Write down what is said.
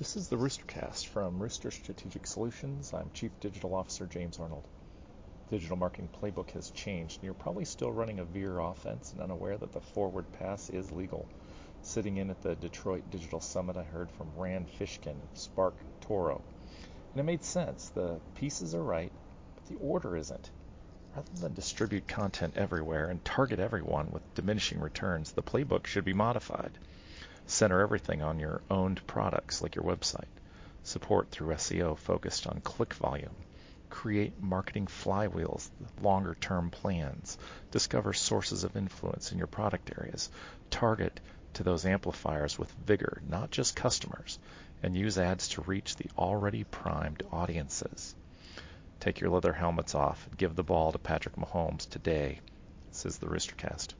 This is the Roostercast from Rooster Strategic Solutions. I'm Chief Digital Officer James Arnold. Digital marketing playbook has changed, and you're probably still running a veer offense and unaware that the forward pass is legal. Sitting in at the Detroit Digital Summit, I heard from Rand Fishkin of Spark Toro. And it made sense. The pieces are right, but the order isn't. Rather than distribute content everywhere and target everyone with diminishing returns, the playbook should be modified. Center everything on your owned products like your website. Support through SEO focused on click volume. Create marketing flywheels, longer term plans. Discover sources of influence in your product areas. Target to those amplifiers with vigor, not just customers, and use ads to reach the already primed audiences. Take your leather helmets off and give the ball to Patrick Mahomes today. says the Roostercast.